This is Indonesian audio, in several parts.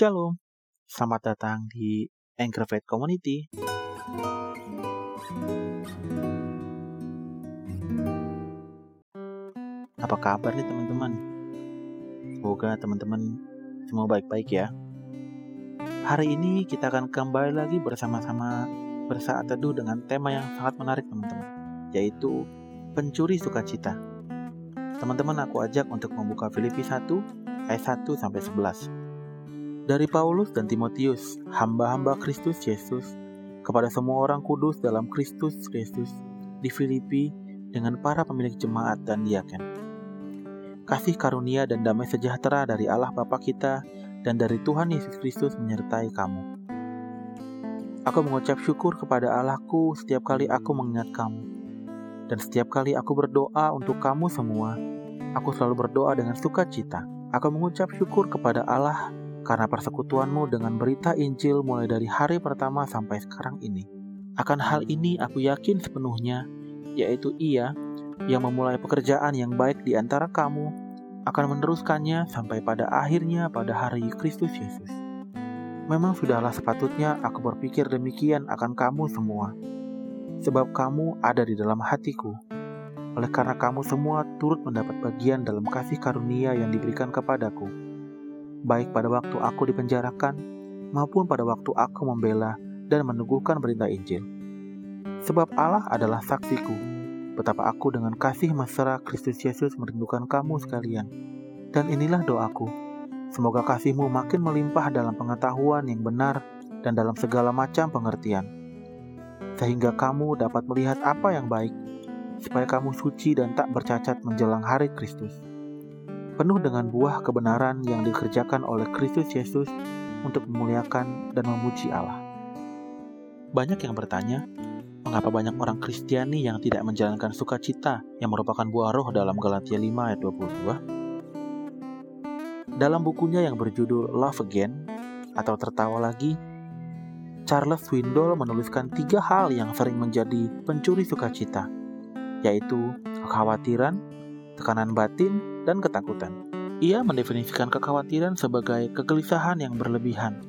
Shalom, selamat datang di Anchor Faith Community. Apa kabar nih teman-teman? Semoga teman-teman semua baik-baik ya. Hari ini kita akan kembali lagi bersama-sama bersaat teduh dengan tema yang sangat menarik teman-teman, yaitu pencuri sukacita. Teman-teman aku ajak untuk membuka Filipi 1 ayat 1 sampai 11. Dari Paulus dan Timotius, hamba-hamba Kristus Yesus, kepada semua orang kudus dalam Kristus Yesus di Filipi dengan para pemilik jemaat dan diaken. Kasih karunia dan damai sejahtera dari Allah Bapa kita dan dari Tuhan Yesus Kristus menyertai kamu. Aku mengucap syukur kepada Allahku setiap kali aku mengingat kamu. Dan setiap kali aku berdoa untuk kamu semua, aku selalu berdoa dengan sukacita. Aku mengucap syukur kepada Allah karena persekutuanmu dengan berita Injil mulai dari hari pertama sampai sekarang ini. Akan hal ini aku yakin sepenuhnya, yaitu Ia yang memulai pekerjaan yang baik di antara kamu akan meneruskannya sampai pada akhirnya pada hari Kristus Yesus. Memang sudahlah sepatutnya aku berpikir demikian akan kamu semua, sebab kamu ada di dalam hatiku. Oleh karena kamu semua turut mendapat bagian dalam kasih karunia yang diberikan kepadaku, baik pada waktu aku dipenjarakan maupun pada waktu aku membela dan meneguhkan berita Injil. Sebab Allah adalah saksiku, betapa aku dengan kasih mesra Kristus Yesus merindukan kamu sekalian. Dan inilah doaku, semoga kasihmu makin melimpah dalam pengetahuan yang benar dan dalam segala macam pengertian, sehingga kamu dapat melihat apa yang baik, supaya kamu suci dan tak bercacat menjelang hari Kristus. Penuh dengan buah kebenaran yang dikerjakan oleh Kristus Yesus untuk memuliakan dan memuji Allah. Banyak yang bertanya, mengapa banyak orang Kristiani yang tidak menjalankan sukacita yang merupakan buah roh dalam Galatia 5 ayat 22? Dalam bukunya yang berjudul Love Again atau Tertawa Lagi, Charles Swindoll menuliskan tiga hal yang sering menjadi pencuri sukacita, yaitu kekhawatiran, tekanan batin, dan ketakutan. Ia mendefinisikan kekhawatiran sebagai kegelisahan yang berlebihan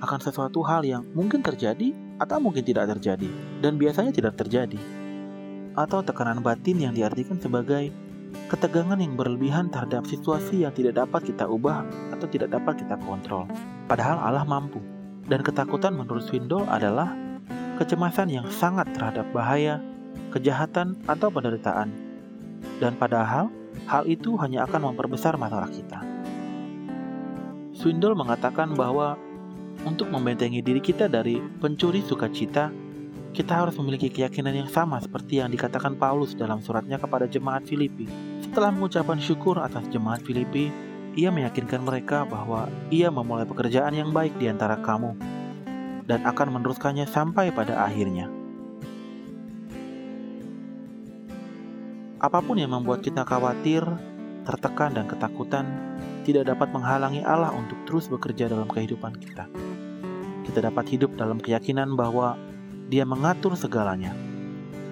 akan sesuatu hal yang mungkin terjadi atau mungkin tidak terjadi, dan biasanya tidak terjadi. Atau tekanan batin yang diartikan sebagai ketegangan yang berlebihan terhadap situasi yang tidak dapat kita ubah atau tidak dapat kita kontrol. Padahal Allah mampu. Dan ketakutan menurut Swindoll adalah kecemasan yang sangat terhadap bahaya, kejahatan, atau penderitaan. Dan padahal, hal itu hanya akan memperbesar masalah kita. Swindoll mengatakan bahwa untuk membentengi diri kita dari pencuri sukacita, kita harus memiliki keyakinan yang sama seperti yang dikatakan Paulus dalam suratnya kepada jemaat Filipi. Setelah mengucapkan syukur atas jemaat Filipi, ia meyakinkan mereka bahwa ia memulai pekerjaan yang baik di antara kamu dan akan meneruskannya sampai pada akhirnya. Apa pun yang membuat kita khawatir, tertekan, dan ketakutan tidak dapat menghalangi Allah untuk terus bekerja dalam kehidupan kita. Kita dapat hidup dalam keyakinan bahwa Dia mengatur segalanya.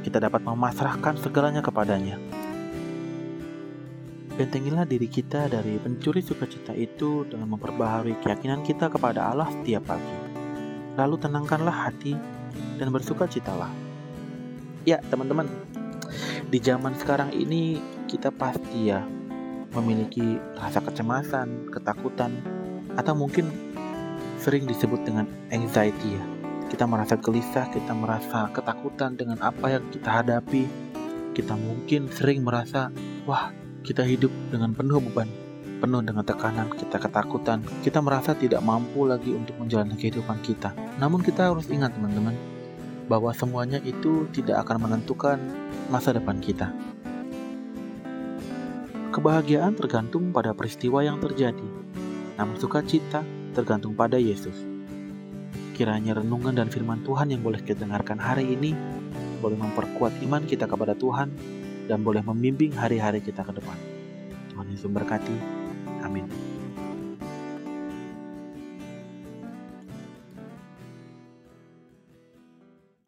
Kita dapat memasrahkan segalanya kepadanya. Bentengilah diri kita dari pencuri sukacita itu dengan memperbaharui keyakinan kita kepada Allah setiap pagi. Lalu tenangkanlah hati dan bersukacitalah. Ya, teman-teman, di zaman sekarang ini kita pasti ya memiliki rasa kecemasan, ketakutan, atau mungkin sering disebut dengan anxiety ya. Kita merasa gelisah, kita merasa ketakutan dengan apa yang kita hadapi. Kita mungkin sering merasa, wah, kita hidup dengan penuh beban, penuh dengan tekanan, kita ketakutan, kita merasa tidak mampu lagi untuk menjalani kehidupan kita. Namun kita harus ingat teman-teman, bahwa semuanya itu tidak akan menentukan masa depan kita. Kebahagiaan tergantung pada peristiwa yang terjadi, namun sukacita tergantung pada Yesus. Kiranya renungan dan firman Tuhan yang boleh kita dengarkan hari ini boleh memperkuat iman kita kepada Tuhan dan boleh membimbing hari-hari kita ke depan. Tuhan Yesus berkati. Amin.